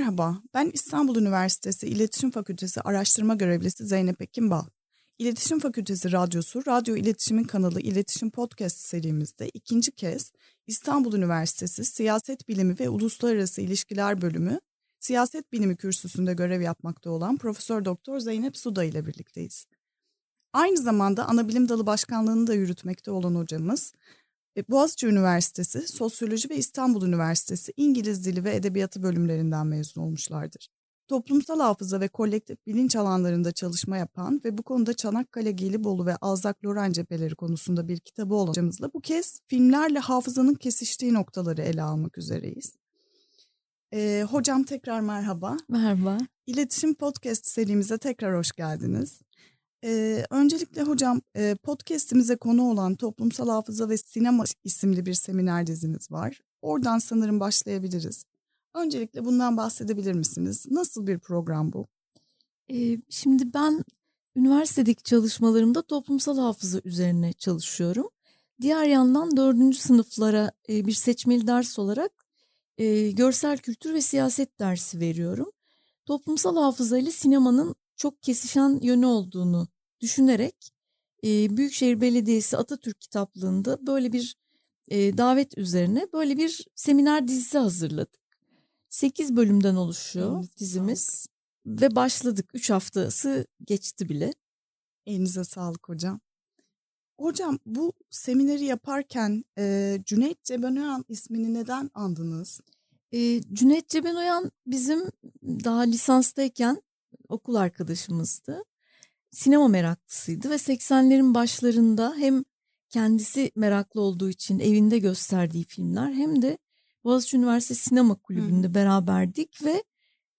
Merhaba, ben İstanbul Üniversitesi İletişim Fakültesi Araştırma Görevlisi Zeynep Ekin Bal. İletişim Fakültesi Radyosu, Radyo İletişimin kanalı İletişim Podcast serimizde ikinci kez İstanbul Üniversitesi Siyaset Bilimi ve Uluslararası İlişkiler Bölümü Siyaset Bilimi Kürsüsü'nde görev yapmakta olan Profesör Doktor Zeynep Suda ile birlikteyiz. Aynı zamanda Anabilim Dalı Başkanlığı'nı da yürütmekte olan hocamız, Boğaziçi Üniversitesi, Sosyoloji ve İstanbul Üniversitesi İngiliz Dili ve Edebiyatı bölümlerinden mezun olmuşlardır. Toplumsal hafıza ve kolektif bilinç alanlarında çalışma yapan ve bu konuda Çanakkale, Gelibolu ve Alzak Loran cepheleri konusunda bir kitabı olan hocamızla bu kez filmlerle hafızanın kesiştiği noktaları ele almak üzereyiz. Ee, hocam tekrar merhaba. Merhaba. İletişim Podcast serimize tekrar hoş geldiniz. Ee, öncelikle hocam e, podcast'imize konu olan Toplumsal Hafıza ve Sinema isimli bir seminer diziniz var. Oradan sanırım başlayabiliriz. Öncelikle bundan bahsedebilir misiniz? Nasıl bir program bu? Ee, şimdi ben üniversitedeki çalışmalarımda toplumsal hafıza üzerine çalışıyorum. Diğer yandan dördüncü sınıflara e, bir seçmeli ders olarak e, görsel kültür ve siyaset dersi veriyorum. Toplumsal hafıza ile sinemanın çok kesişen yönü olduğunu düşünerek e, Büyükşehir Belediyesi Atatürk kitaplığında böyle bir e, davet üzerine böyle bir seminer dizisi hazırladık. 8 bölümden oluşuyor Elinize dizimiz sağlık. ve başladık. 3 haftası geçti bile. Elinize sağlık hocam. Hocam bu semineri yaparken e, Cüneyt Cebenoyan ismini neden andınız? E, Cüneyt Cebenoyan bizim daha lisanstayken okul arkadaşımızdı. Sinema meraklısıydı ve 80'lerin başlarında hem kendisi meraklı olduğu için evinde gösterdiği filmler hem de Boğaziçi Üniversitesi Sinema Kulübü'nde Hı. beraberdik ve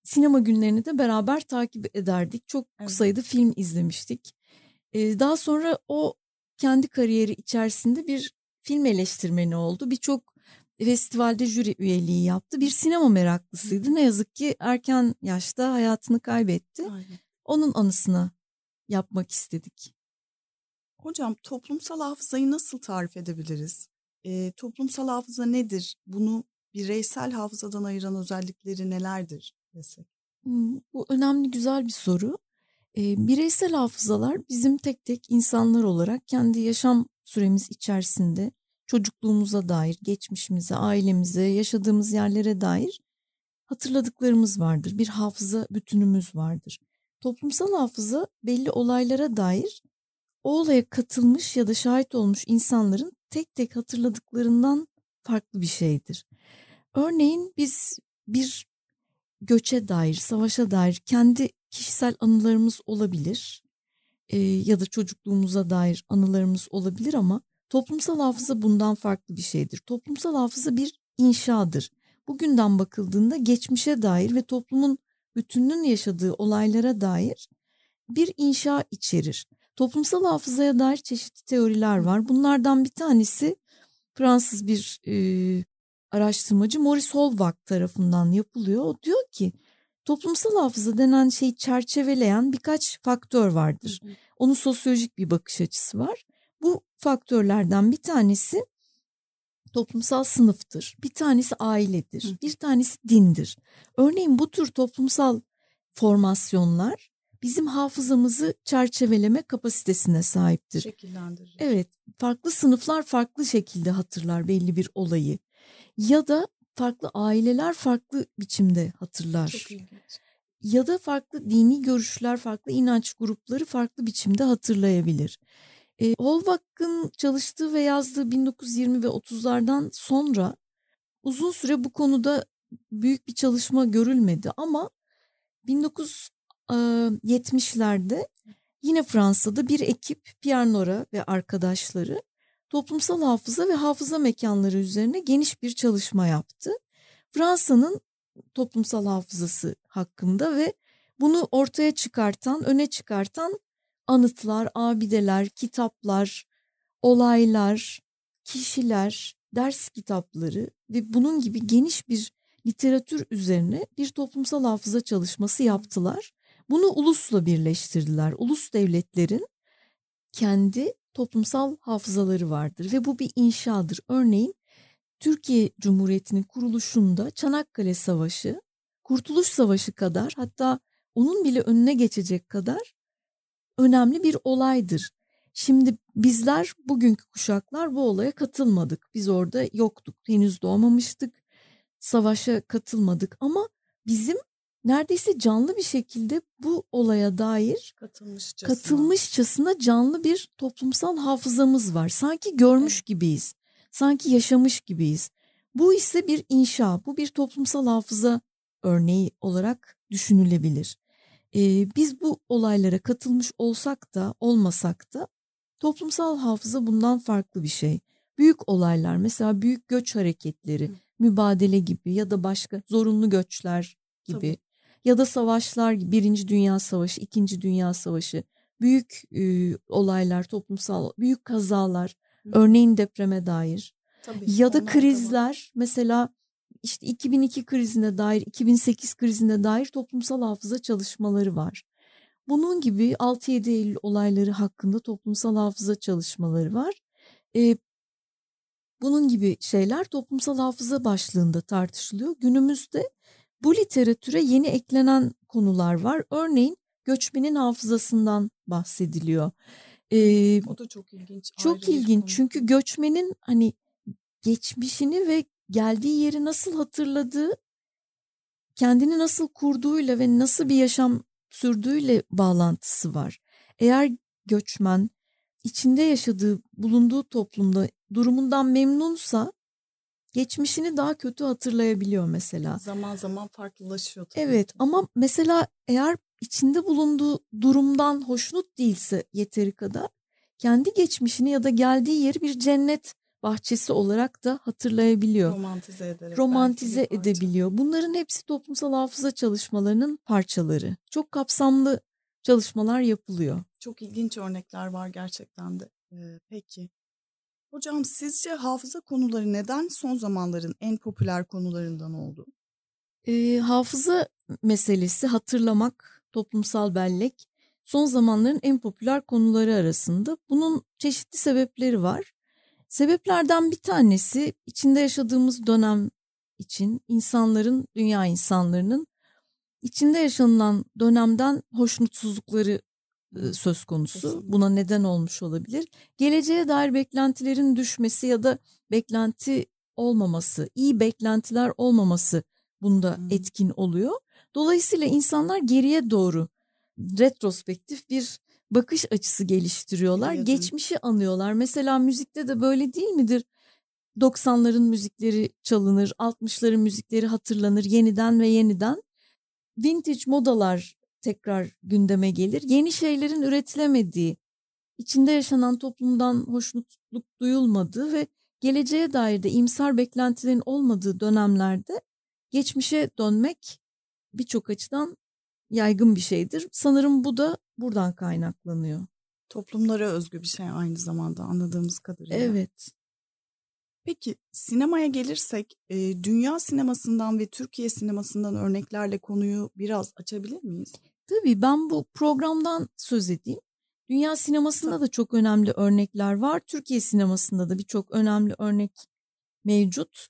sinema günlerini de beraber takip ederdik. Çok evet. sayıda film izlemiştik. Ee, daha sonra o kendi kariyeri içerisinde bir film eleştirmeni oldu. Birçok festivalde jüri üyeliği yaptı. Bir sinema meraklısıydı. Ne yazık ki erken yaşta hayatını kaybetti. Aynen. Onun anısına yapmak istedik. Hocam toplumsal hafızayı nasıl tarif edebiliriz? E, toplumsal hafıza nedir? Bunu bireysel hafızadan ayıran özellikleri nelerdir desek? Bu önemli güzel bir soru. E, bireysel hafızalar bizim tek tek insanlar olarak kendi yaşam süremiz içerisinde çocukluğumuza dair, geçmişimize, ailemize, yaşadığımız yerlere dair hatırladıklarımız vardır. Bir hafıza bütünümüz vardır. Toplumsal hafıza belli olaylara dair o olaya katılmış ya da şahit olmuş insanların tek tek hatırladıklarından farklı bir şeydir. Örneğin biz bir göçe dair, savaşa dair kendi kişisel anılarımız olabilir e, ya da çocukluğumuza dair anılarımız olabilir ama toplumsal hafıza bundan farklı bir şeydir. Toplumsal hafıza bir inşadır. Bugünden bakıldığında geçmişe dair ve toplumun bütününün yaşadığı olaylara dair bir inşa içerir. Toplumsal hafızaya dair çeşitli teoriler var. Bunlardan bir tanesi Fransız bir e, araştırmacı Maurice Holbach tarafından yapılıyor. O diyor ki toplumsal hafıza denen şeyi çerçeveleyen birkaç faktör vardır. Onun sosyolojik bir bakış açısı var. Faktörlerden bir tanesi toplumsal sınıftır. Bir tanesi ailedir. Bir tanesi dindir. Örneğin bu tür toplumsal formasyonlar bizim hafızamızı çerçeveleme kapasitesine sahiptir. Şekillendirir. Evet, farklı sınıflar farklı şekilde hatırlar belli bir olayı. Ya da farklı aileler farklı biçimde hatırlar. Çok ilginç. Ya da farklı dini görüşler, farklı inanç grupları farklı biçimde hatırlayabilir. E, Holbach'ın çalıştığı ve yazdığı 1920 ve 30'lardan sonra uzun süre bu konuda büyük bir çalışma görülmedi ama 1970'lerde yine Fransa'da bir ekip Pierre Nora ve arkadaşları toplumsal hafıza ve hafıza mekanları üzerine geniş bir çalışma yaptı. Fransa'nın toplumsal hafızası hakkında ve bunu ortaya çıkartan, öne çıkartan anıtlar, abideler, kitaplar, olaylar, kişiler, ders kitapları ve bunun gibi geniş bir literatür üzerine bir toplumsal hafıza çalışması yaptılar. Bunu ulusla birleştirdiler. Ulus devletlerin kendi toplumsal hafızaları vardır ve bu bir inşadır. Örneğin Türkiye Cumhuriyeti'nin kuruluşunda Çanakkale Savaşı, Kurtuluş Savaşı kadar hatta onun bile önüne geçecek kadar önemli bir olaydır. Şimdi bizler bugünkü kuşaklar bu olaya katılmadık. Biz orada yoktuk. Henüz doğmamıştık. Savaşa katılmadık ama bizim neredeyse canlı bir şekilde bu olaya dair katılmışçasına, katılmışçasına canlı bir toplumsal hafızamız var. Sanki görmüş evet. gibiyiz. Sanki yaşamış gibiyiz. Bu ise bir inşa, bu bir toplumsal hafıza örneği olarak düşünülebilir. Ee, biz bu olaylara katılmış olsak da olmasak da toplumsal hafıza bundan farklı bir şey. Büyük olaylar mesela büyük göç hareketleri, Hı. mübadele gibi ya da başka zorunlu göçler gibi Tabii. ya da savaşlar gibi Birinci Dünya Savaşı, İkinci Dünya Savaşı, büyük e, olaylar, toplumsal büyük kazalar, Hı. örneğin depreme dair Tabii, ya da krizler da mesela işte 2002 krizine dair, 2008 krizine dair toplumsal hafıza çalışmaları var. Bunun gibi 6-7 Eylül olayları hakkında toplumsal hafıza çalışmaları var. Ee, bunun gibi şeyler toplumsal hafıza başlığında tartışılıyor. Günümüzde bu literatüre yeni eklenen konular var. Örneğin göçmenin hafızasından bahsediliyor. Ee, o da çok ilginç. Çok ilginç çünkü göçmenin hani geçmişini ve geldiği yeri nasıl hatırladığı, kendini nasıl kurduğuyla ve nasıl bir yaşam sürdüğüyle bağlantısı var. Eğer göçmen içinde yaşadığı, bulunduğu toplumda durumundan memnunsa geçmişini daha kötü hatırlayabiliyor mesela. Zaman zaman farklılaşıyor. Tabii evet ama mesela eğer içinde bulunduğu durumdan hoşnut değilse yeteri kadar kendi geçmişini ya da geldiği yeri bir cennet bahçesi olarak da hatırlayabiliyor. Romantize ederek. Romantize edebiliyor. Bunların hepsi toplumsal hafıza çalışmalarının parçaları. Çok kapsamlı çalışmalar yapılıyor. Çok ilginç örnekler var gerçekten de. Ee, peki. Hocam sizce hafıza konuları neden son zamanların en popüler konularından oldu? Ee, hafıza meselesi, hatırlamak, toplumsal bellek son zamanların en popüler konuları arasında. Bunun çeşitli sebepleri var. Sebeplerden bir tanesi içinde yaşadığımız dönem için insanların, dünya insanlarının içinde yaşanılan dönemden hoşnutsuzlukları söz konusu. Buna neden olmuş olabilir. Geleceğe dair beklentilerin düşmesi ya da beklenti olmaması, iyi beklentiler olmaması bunda hmm. etkin oluyor. Dolayısıyla insanlar geriye doğru retrospektif bir bakış açısı geliştiriyorlar. Biliyordum. Geçmişi anıyorlar. Mesela müzikte de böyle değil midir? 90'ların müzikleri çalınır, 60'ların müzikleri hatırlanır yeniden ve yeniden. Vintage modalar tekrar gündeme gelir. Yeni şeylerin üretilemediği, içinde yaşanan toplumdan hoşnutluk duyulmadığı ve geleceğe dair de imsar beklentilerin olmadığı dönemlerde geçmişe dönmek birçok açıdan yaygın bir şeydir. Sanırım bu da buradan kaynaklanıyor. Toplumlara özgü bir şey aynı zamanda anladığımız kadarıyla. Evet. Peki sinemaya gelirsek e, dünya sinemasından ve Türkiye sinemasından örneklerle konuyu biraz açabilir miyiz? Tabii ben bu programdan söz edeyim. Dünya sinemasında Tabii. da çok önemli örnekler var. Türkiye sinemasında da birçok önemli örnek mevcut.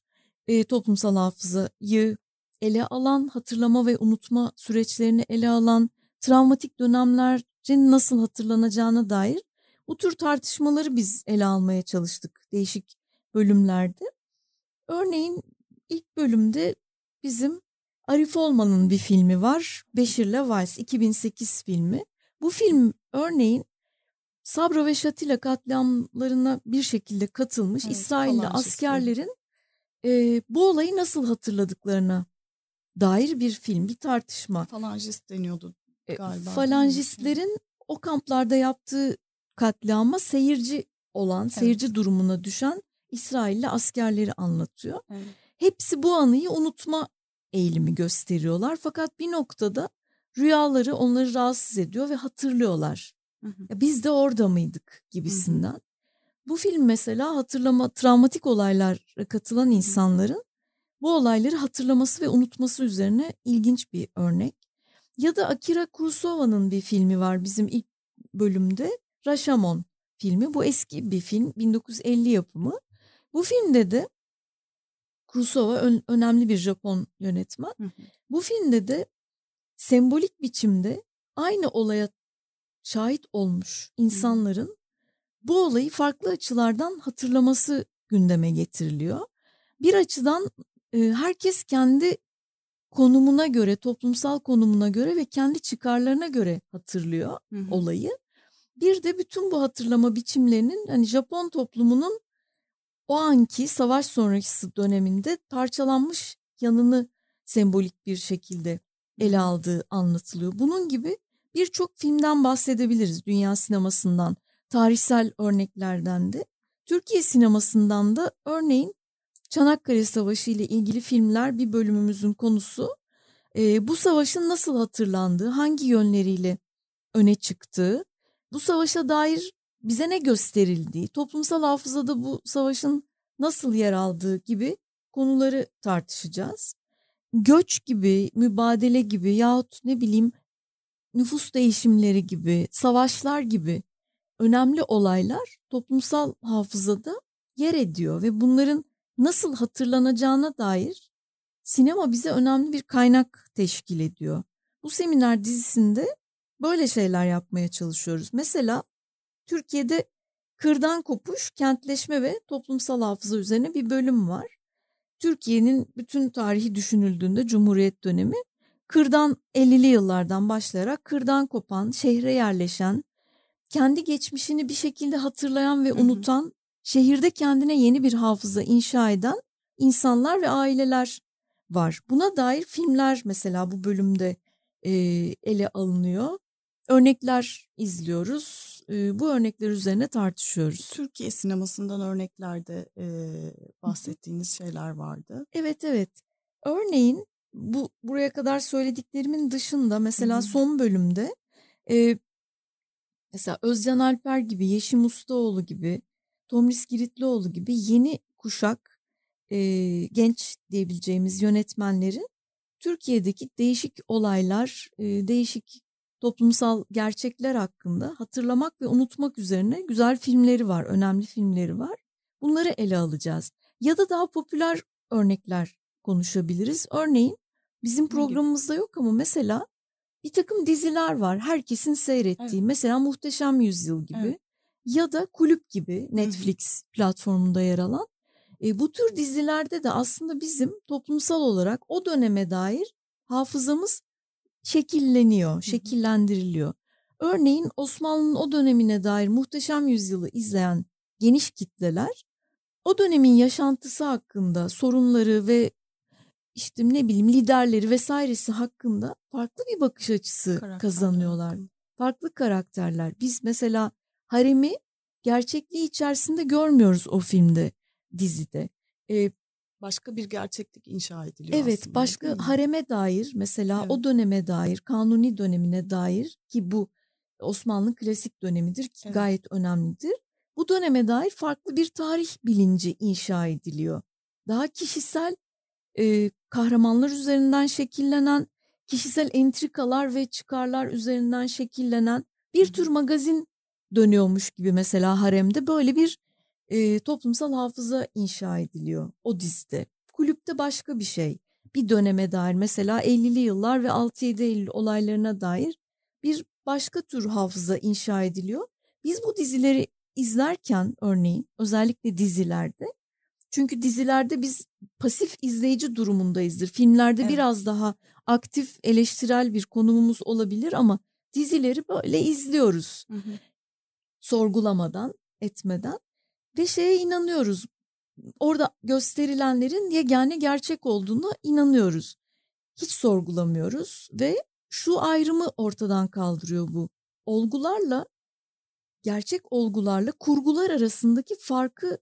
E, toplumsal hafızayı ele alan, hatırlama ve unutma süreçlerini ele alan, travmatik dönemlerin nasıl hatırlanacağına dair bu tür tartışmaları biz ele almaya çalıştık değişik bölümlerde. Örneğin ilk bölümde bizim Arif Olman'ın bir filmi var. Beşir'le Vals 2008 filmi. Bu film örneğin Sabra ve Şatila katliamlarına bir şekilde katılmış evet, İsrailli askerlerin e, bu olayı nasıl hatırladıklarına dair bir film, bir tartışma. Falangist deniyordu e, galiba. Falangistlerin o kamplarda yaptığı katliama seyirci olan, evet. seyirci durumuna düşen İsrailli askerleri anlatıyor. Evet. Hepsi bu anıyı unutma eğilimi gösteriyorlar. Fakat bir noktada rüyaları onları rahatsız ediyor ve hatırlıyorlar. Hı hı. Ya biz de orada mıydık gibisinden. Hı hı. Bu film mesela hatırlama travmatik olaylara katılan insanların bu olayları hatırlaması ve unutması üzerine ilginç bir örnek. Ya da Akira Kurosawa'nın bir filmi var bizim ilk bölümde. Rashomon filmi. Bu eski bir film 1950 yapımı. Bu filmde de Kurosawa ön, önemli bir Japon yönetmen. Hı hı. Bu filmde de sembolik biçimde aynı olaya şahit olmuş insanların bu olayı farklı açılardan hatırlaması gündeme getiriliyor. Bir açıdan herkes kendi konumuna göre, toplumsal konumuna göre ve kendi çıkarlarına göre hatırlıyor Hı hı. olayı. Bir de bütün bu hatırlama biçimlerinin hani Japon toplumunun o anki savaş sonrası döneminde parçalanmış yanını sembolik bir şekilde ele aldığı anlatılıyor. Bunun gibi birçok filmden bahsedebiliriz dünya sinemasından, tarihsel örneklerden de. Türkiye sinemasından da örneğin Çanakkale Savaşı ile ilgili filmler bir bölümümüzün konusu. Ee, bu savaşın nasıl hatırlandığı, hangi yönleriyle öne çıktığı, bu savaşa dair bize ne gösterildiği, toplumsal hafızada bu savaşın nasıl yer aldığı gibi konuları tartışacağız. Göç gibi, mübadele gibi yahut ne bileyim nüfus değişimleri gibi, savaşlar gibi önemli olaylar toplumsal hafızada yer ediyor ve bunların nasıl hatırlanacağına dair sinema bize önemli bir kaynak teşkil ediyor. Bu seminer dizisinde böyle şeyler yapmaya çalışıyoruz. Mesela Türkiye'de kırdan kopuş, kentleşme ve toplumsal hafıza üzerine bir bölüm var. Türkiye'nin bütün tarihi düşünüldüğünde Cumhuriyet dönemi kırdan 50'li yıllardan başlayarak kırdan kopan, şehre yerleşen, kendi geçmişini bir şekilde hatırlayan ve unutan, şehirde kendine yeni bir hafıza inşa eden insanlar ve aileler var. Buna dair filmler mesela bu bölümde e, ele alınıyor. Örnekler izliyoruz. E, bu örnekler üzerine tartışıyoruz. Türkiye sinemasından örneklerde e, bahsettiğiniz şeyler vardı. Evet evet. Örneğin bu buraya kadar söylediklerimin dışında mesela son bölümde e, mesela Özcan Alper gibi, Yeşim Ustaoğlu gibi, Tomris Giritlioğlu gibi yeni kuşak e, genç diyebileceğimiz yönetmenlerin Türkiye'deki değişik olaylar, e, değişik toplumsal gerçekler hakkında hatırlamak ve unutmak üzerine güzel filmleri var, önemli filmleri var. Bunları ele alacağız. Ya da daha popüler örnekler konuşabiliriz. Örneğin bizim programımızda yok ama mesela bir takım diziler var herkesin seyrettiği. Evet. Mesela Muhteşem Yüzyıl gibi Evet. Ya da Kulüp gibi Netflix platformunda yer alan. E, bu tür dizilerde de aslında bizim toplumsal olarak o döneme dair hafızamız şekilleniyor, şekillendiriliyor. Örneğin Osmanlı'nın o dönemine dair Muhteşem Yüzyıl'ı izleyen geniş kitleler o dönemin yaşantısı hakkında sorunları ve işte ne bileyim liderleri vesairesi hakkında farklı bir bakış açısı Karakterler kazanıyorlar. Farklı karakterler. Biz mesela haremi gerçekliği içerisinde görmüyoruz o filmde, dizide. Ee, Başka bir gerçeklik inşa ediliyor Evet aslında, başka hareme dair mesela Evet. o döneme dair kanuni dönemine dair ki bu Osmanlı klasik dönemidir ki Evet. gayet önemlidir. Bu döneme dair farklı bir tarih bilinci inşa ediliyor. Daha kişisel e, kahramanlar üzerinden şekillenen kişisel entrikalar ve çıkarlar üzerinden şekillenen bir tür magazin dönüyormuş gibi mesela haremde böyle bir e, toplumsal hafıza inşa ediliyor o dizide. Kulüpte başka bir şey. Bir döneme dair mesela 50'li yıllar ve 6-7 Eylül olaylarına dair bir başka tür hafıza inşa ediliyor. Biz bu dizileri izlerken örneğin özellikle dizilerde çünkü dizilerde biz pasif izleyici durumundayızdır. Filmlerde Evet. biraz daha aktif eleştirel bir konumumuz olabilir ama dizileri böyle izliyoruz Hı hı. Sorgulamadan, etmeden ve şeye inanıyoruz. Orada gösterilenlerin yegane gerçek olduğuna inanıyoruz. Hiç sorgulamıyoruz ve şu ayrımı ortadan kaldırıyor bu. Olgularla gerçek olgularla kurgular arasındaki farkı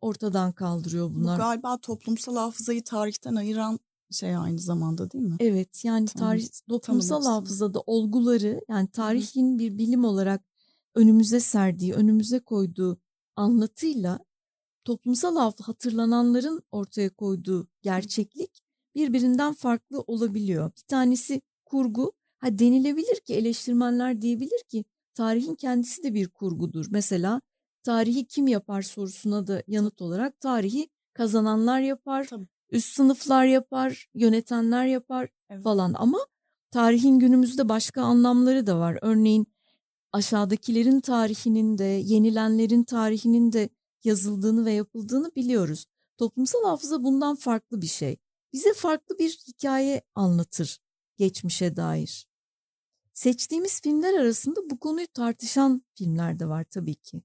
ortadan kaldırıyor Bu bunlar. galiba toplumsal hafızayı tarihten ayıran şey aynı zamanda değil mi? Evet yani tarih toplumsal hafızada olguları yani tarihin bir bilim olarak önümüze serdiği, önümüze koyduğu anlatıyla toplumsal hatırlananların ortaya koyduğu gerçeklik birbirinden farklı olabiliyor. Bir tanesi kurgu. Ha denilebilir ki eleştirmenler diyebilir ki tarihin kendisi de bir kurgudur. Mesela tarihi kim yapar sorusuna da yanıt olarak tarihi kazananlar yapar, Tabii. üst sınıflar yapar, yönetenler yapar Evet. falan ama tarihin günümüzde başka anlamları da var. Örneğin aşağıdakilerin tarihinin de yenilenlerin tarihinin de yazıldığını ve yapıldığını biliyoruz. Toplumsal hafıza bundan farklı bir şey. Bize farklı bir hikaye anlatır geçmişe dair. Seçtiğimiz filmler arasında bu konuyu tartışan filmler de var tabii ki.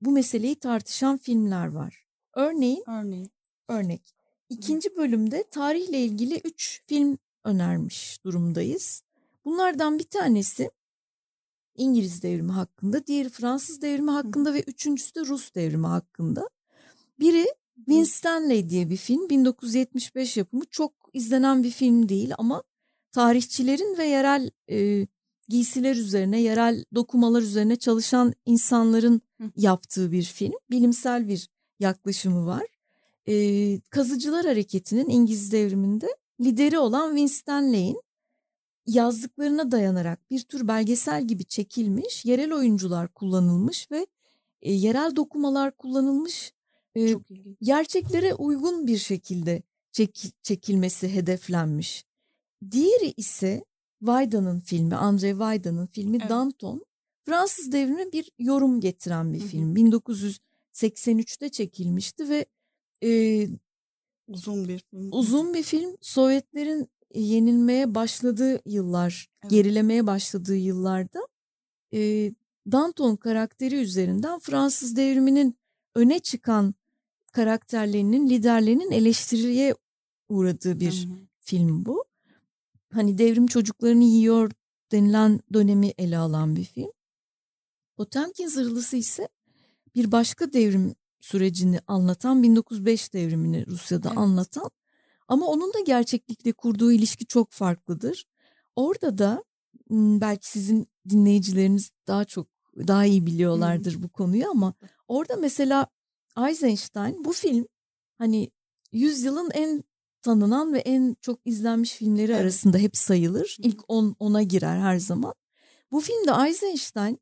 Bu meseleyi tartışan filmler var. Örneğin Örneğin. örnek. İkinci bölümde tarihle ilgili üç film önermiş durumdayız. Bunlardan bir tanesi İngiliz devrimi hakkında, diğeri Fransız devrimi hakkında ve üçüncüsü de Rus devrimi hakkında. Biri Winstanley diye bir film 1975 yapımı çok izlenen bir film değil ama tarihçilerin ve yerel e, giysiler üzerine, yerel dokumalar üzerine çalışan insanların yaptığı bir film. Bilimsel bir yaklaşımı var. E, Kazıcılar Hareketi'nin İngiliz devriminde lideri olan Winstanley'in yazdıklarına dayanarak bir tür belgesel gibi çekilmiş, yerel oyuncular kullanılmış ve e, yerel dokumalar kullanılmış. E, gerçeklere uygun bir şekilde çek- çekilmesi hedeflenmiş. Diğeri ise Vayda'nın filmi, Andrzej Vayda'nın filmi Evet. Danton. Fransız devrimi bir yorum getiren bir Hı hı. film. 1983'te çekilmişti ve e, Uzun bir film. uzun bir film. Sovyetlerin yenilmeye başladığı yıllar, Evet. gerilemeye başladığı yıllarda e, Danton karakteri üzerinden Fransız devriminin öne çıkan karakterlerinin, liderlerinin eleştiriye uğradığı bir Hı hı. film bu. Hani devrim çocuklarını yiyor denilen dönemi ele alan bir film. Potemkin zırhlısı ise bir başka devrim sürecini anlatan 1905 devrimini Rusya'da Evet. anlatan ama onun da gerçeklikle kurduğu ilişki çok farklıdır. Orada da belki sizin dinleyicileriniz daha çok daha iyi biliyorlardır bu konuyu ama orada mesela Eisenstein bu film hani yüzyılın en tanınan ve en çok izlenmiş filmleri Evet. arasında hep sayılır. İlk 10 ona girer her zaman. Bu filmde Eisenstein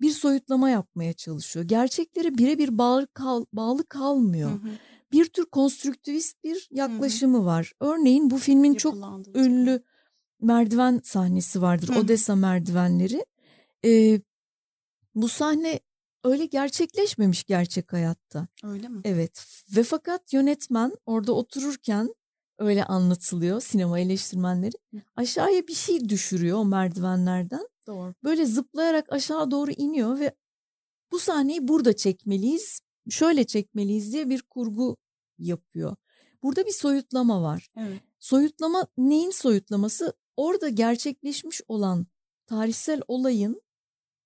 bir soyutlama yapmaya çalışıyor. Gerçeklere birebir bağlı, kal, bağlı kalmıyor. Hı hı. Bir tür konstrüktivist bir yaklaşımı var. Örneğin bu filmin çok ünlü merdiven sahnesi vardır. Hı hı. Odessa merdivenleri. Ee, bu sahne öyle gerçekleşmemiş gerçek hayatta. Öyle mi? Evet ve fakat yönetmen orada otururken öyle anlatılıyor sinema eleştirmenleri. Aşağıya bir şey düşürüyor o merdivenlerden. Doğru. Böyle zıplayarak aşağı doğru iniyor ve bu sahneyi burada çekmeliyiz, şöyle çekmeliyiz diye bir kurgu yapıyor. Burada bir soyutlama var. Evet. Soyutlama neyin soyutlaması? Orada gerçekleşmiş olan tarihsel olayın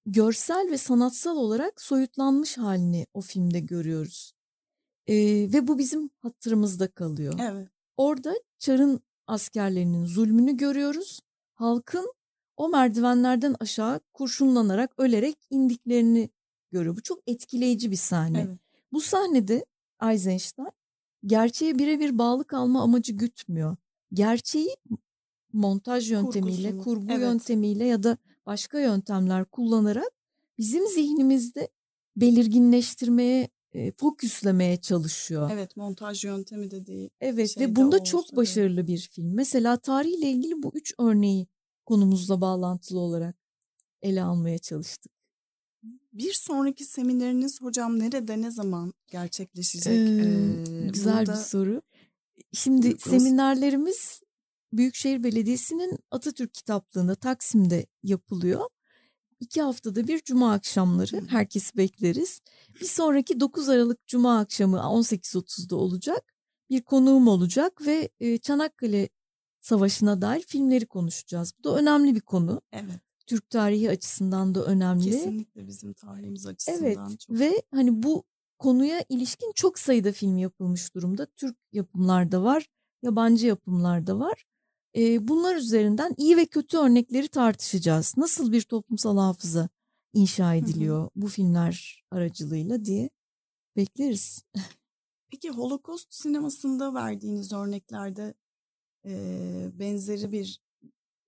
görsel ve sanatsal olarak soyutlanmış halini o filmde görüyoruz. Ee, ve bu bizim hatırımızda kalıyor. Evet. Orada Çar'ın askerlerinin zulmünü görüyoruz. Halkın o merdivenlerden aşağı kurşunlanarak, ölerek indiklerini görüyor. Bu çok etkileyici bir sahne. Evet. Bu sahnede Eisenstein gerçeğe birebir bağlı kalma amacı gütmüyor. Gerçeği montaj yöntemiyle, Kurgusunu, kurgu evet. yöntemiyle ya da başka yöntemler kullanarak bizim zihnimizde belirginleştirmeye, e, fokuslamaya çalışıyor. Evet montaj yöntemi dediği. Evet şey de ve bunda çok başarılı bir film. Mesela tarihle ilgili bu üç örneği konumuzla bağlantılı olarak ele almaya çalıştık. Bir sonraki semineriniz hocam nerede ne zaman gerçekleşecek? Ee, güzel burada- bir soru. Şimdi Rus- seminerlerimiz Büyükşehir Belediyesi'nin Atatürk Kitaplığı'nda Taksim'de yapılıyor. İki haftada bir cuma akşamları herkesi bekleriz. Bir sonraki 9 Aralık cuma akşamı 18.30'da olacak. Bir konuğum olacak ve Çanakkale Savaşı'na dair filmleri konuşacağız. Bu da önemli bir konu. Evet. Türk tarihi açısından da önemli. Kesinlikle bizim tarihimiz açısından Evet çok. ve hani bu konuya ilişkin çok sayıda film yapılmış durumda. Türk yapımlarda var, yabancı yapımlarda var. Ee, bunlar üzerinden iyi ve kötü örnekleri tartışacağız. Nasıl bir toplumsal hafıza inşa ediliyor bu filmler aracılığıyla diye bekleriz. Peki Holocaust sinemasında verdiğiniz örneklerde e, benzeri bir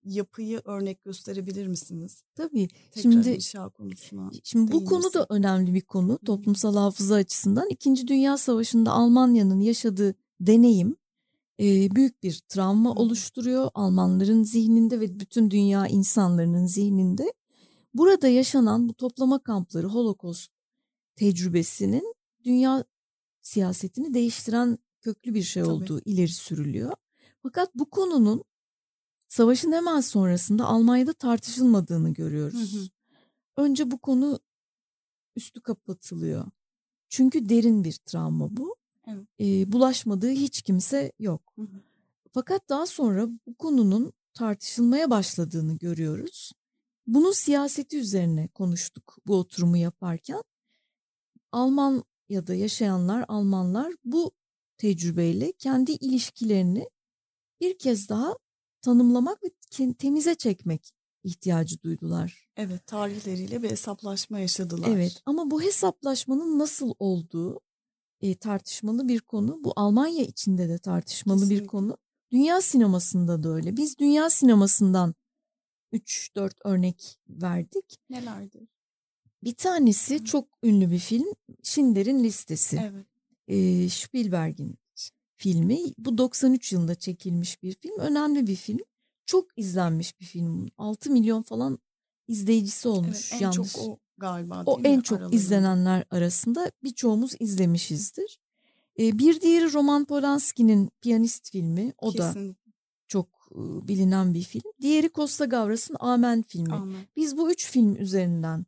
yapıyı örnek gösterebilir misiniz? Tabii. Tekrar şimdi inşa konusuna. Şimdi bu konu da önemli bir konu toplumsal hafıza açısından. İkinci Dünya Savaşı'nda Almanya'nın yaşadığı deneyim e, büyük bir travma oluşturuyor Almanların zihninde ve bütün dünya insanlarının zihninde. Burada yaşanan bu toplama kampları Holocaust tecrübesinin dünya siyasetini değiştiren köklü bir şey Tabii. olduğu ileri sürülüyor. Fakat bu konunun savaşın hemen sonrasında Almanya'da tartışılmadığını görüyoruz. Hı hı. Önce bu konu üstü kapatılıyor. Çünkü derin bir travma bu. Evet. Ee, bulaşmadığı hiç kimse yok. Hı hı. Fakat daha sonra bu konunun tartışılmaya başladığını görüyoruz. Bunun siyaseti üzerine konuştuk bu oturumu yaparken. Almanya'da yaşayanlar, Almanlar bu tecrübeyle kendi ilişkilerini bir kez daha tanımlamak ve temize çekmek ihtiyacı duydular. Evet tarihleriyle bir hesaplaşma yaşadılar. Evet ama bu hesaplaşmanın nasıl olduğu e, tartışmalı bir konu. Bu Almanya içinde de tartışmalı Kesinlikle. bir konu. Dünya sinemasında da öyle. Biz dünya sinemasından 3-4 örnek verdik. Nelerdir? Bir tanesi Hı. çok ünlü bir film Schindler'in Listesi. Evet. e, Spielberg'in filmi. Bu 93 yılında çekilmiş bir film. Önemli bir film. Çok izlenmiş bir film. 6 milyon falan izleyicisi olmuş. evet en yanlış. çok o galiba O mi? en çok Aralarında. izlenenler arasında birçoğumuz izlemişizdir. E, bir diğeri Roman Polanski'nin Piyanist filmi. O da Kesinlikle. çok e, bilinen bir film. Diğeri Costa Gavras'ın Amen filmi. Amen. Biz bu üç film üzerinden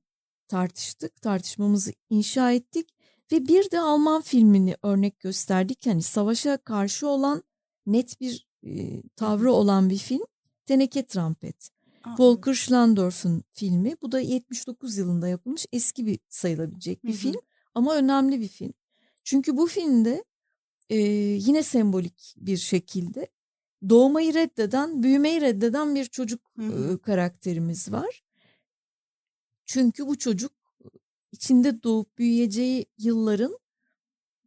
tartıştık, tartışmamızı inşa ettik ve bir de Alman filmini örnek gösterdik. Hani savaşa karşı olan net bir e, tavrı olan bir film. Teneke Trampet. Aa, Volker Schlendorf'un filmi. Bu da 79 yılında yapılmış eski bir sayılabilecek bir Hı hı. film ama önemli bir film. Çünkü bu filmde e, yine sembolik bir şekilde doğmayı reddeden, büyümeyi reddeden bir çocuk Hı hı. e, karakterimiz var. Çünkü bu çocuk içinde doğup büyüyeceği yılların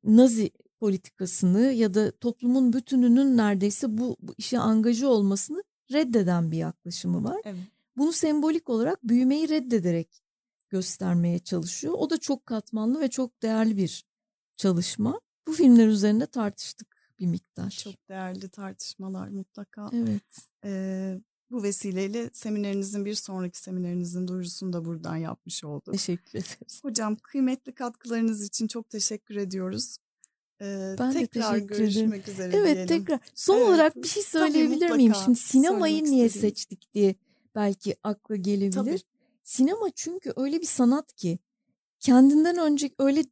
Nazi politikasını ya da toplumun bütününün neredeyse bu, bu işe angaja olmasını reddeden bir yaklaşımı var. Evet. Bunu sembolik olarak büyümeyi reddederek göstermeye çalışıyor. O da çok katmanlı ve çok değerli bir çalışma. Bu filmler üzerinde tartıştık bir miktar. Çok değerli tartışmalar mutlaka. Evet. Ee, bu vesileyle seminerinizin bir sonraki seminerinizin duyurusunu da buradan yapmış olduk. Teşekkür ederiz. Hocam kıymetli katkılarınız için çok teşekkür ediyoruz. Ee, Ben de tekrar teşekkür görüşmek üzere Evet diyelim. tekrar. Son Evet, olarak bir şey söyleyebilir miyim? Şimdi sinemayı niye istediğim. seçtik diye belki akla gelebilir. Tabii. Sinema çünkü öyle bir sanat ki kendinden önceki öyle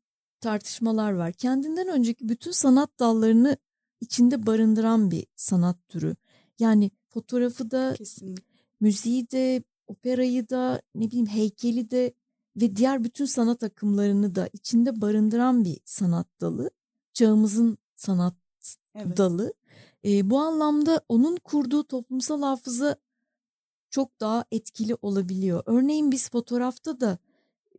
tartışmalar var. Kendinden önceki bütün sanat dallarını içinde barındıran bir sanat türü. Yani fotoğrafı da, Kesinlikle. müziği de, operayı da, ne bileyim heykeli de ve diğer bütün sanat akımlarını da içinde barındıran bir sanat dalı. Çağımızın sanat Evet. dalı. E, bu anlamda onun kurduğu toplumsal hafıza çok daha etkili olabiliyor. Örneğin biz fotoğrafta da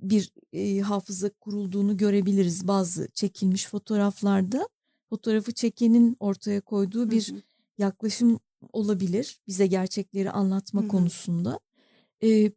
bir e, hafıza kurulduğunu görebiliriz bazı çekilmiş fotoğraflarda. Fotoğrafı çekenin ortaya koyduğu bir Hı hı. yaklaşım olabilir bize gerçekleri anlatma Hı hı. konusunda. E,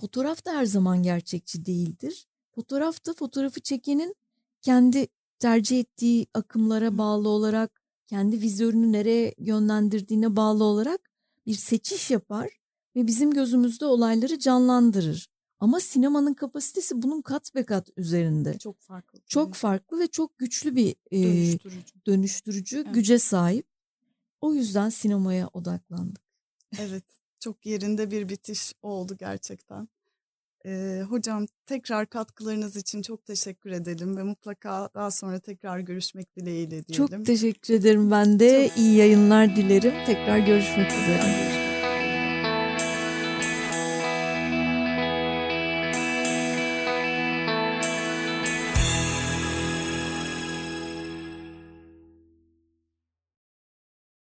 fotoğraf da her zaman gerçekçi değildir. Fotoğrafta fotoğrafı çekenin kendi tercih ettiği akımlara bağlı olarak, kendi vizyonunu nereye yönlendirdiğine bağlı olarak bir seçiş yapar ve bizim gözümüzde olayları canlandırır. Ama sinemanın kapasitesi bunun kat be kat üzerinde. Çok farklı. Çok farklı ve çok güçlü bir e, dönüştürücü. dönüştürücü Evet. güce sahip. O yüzden sinemaya odaklandık. Evet, çok yerinde bir bitiş oldu gerçekten. Ee, hocam tekrar katkılarınız için çok teşekkür edelim ve mutlaka daha sonra tekrar görüşmek dileğiyle diyelim. Çok teşekkür ederim ben de. Çok- İyi yayınlar dilerim. Tekrar görüşmek üzere.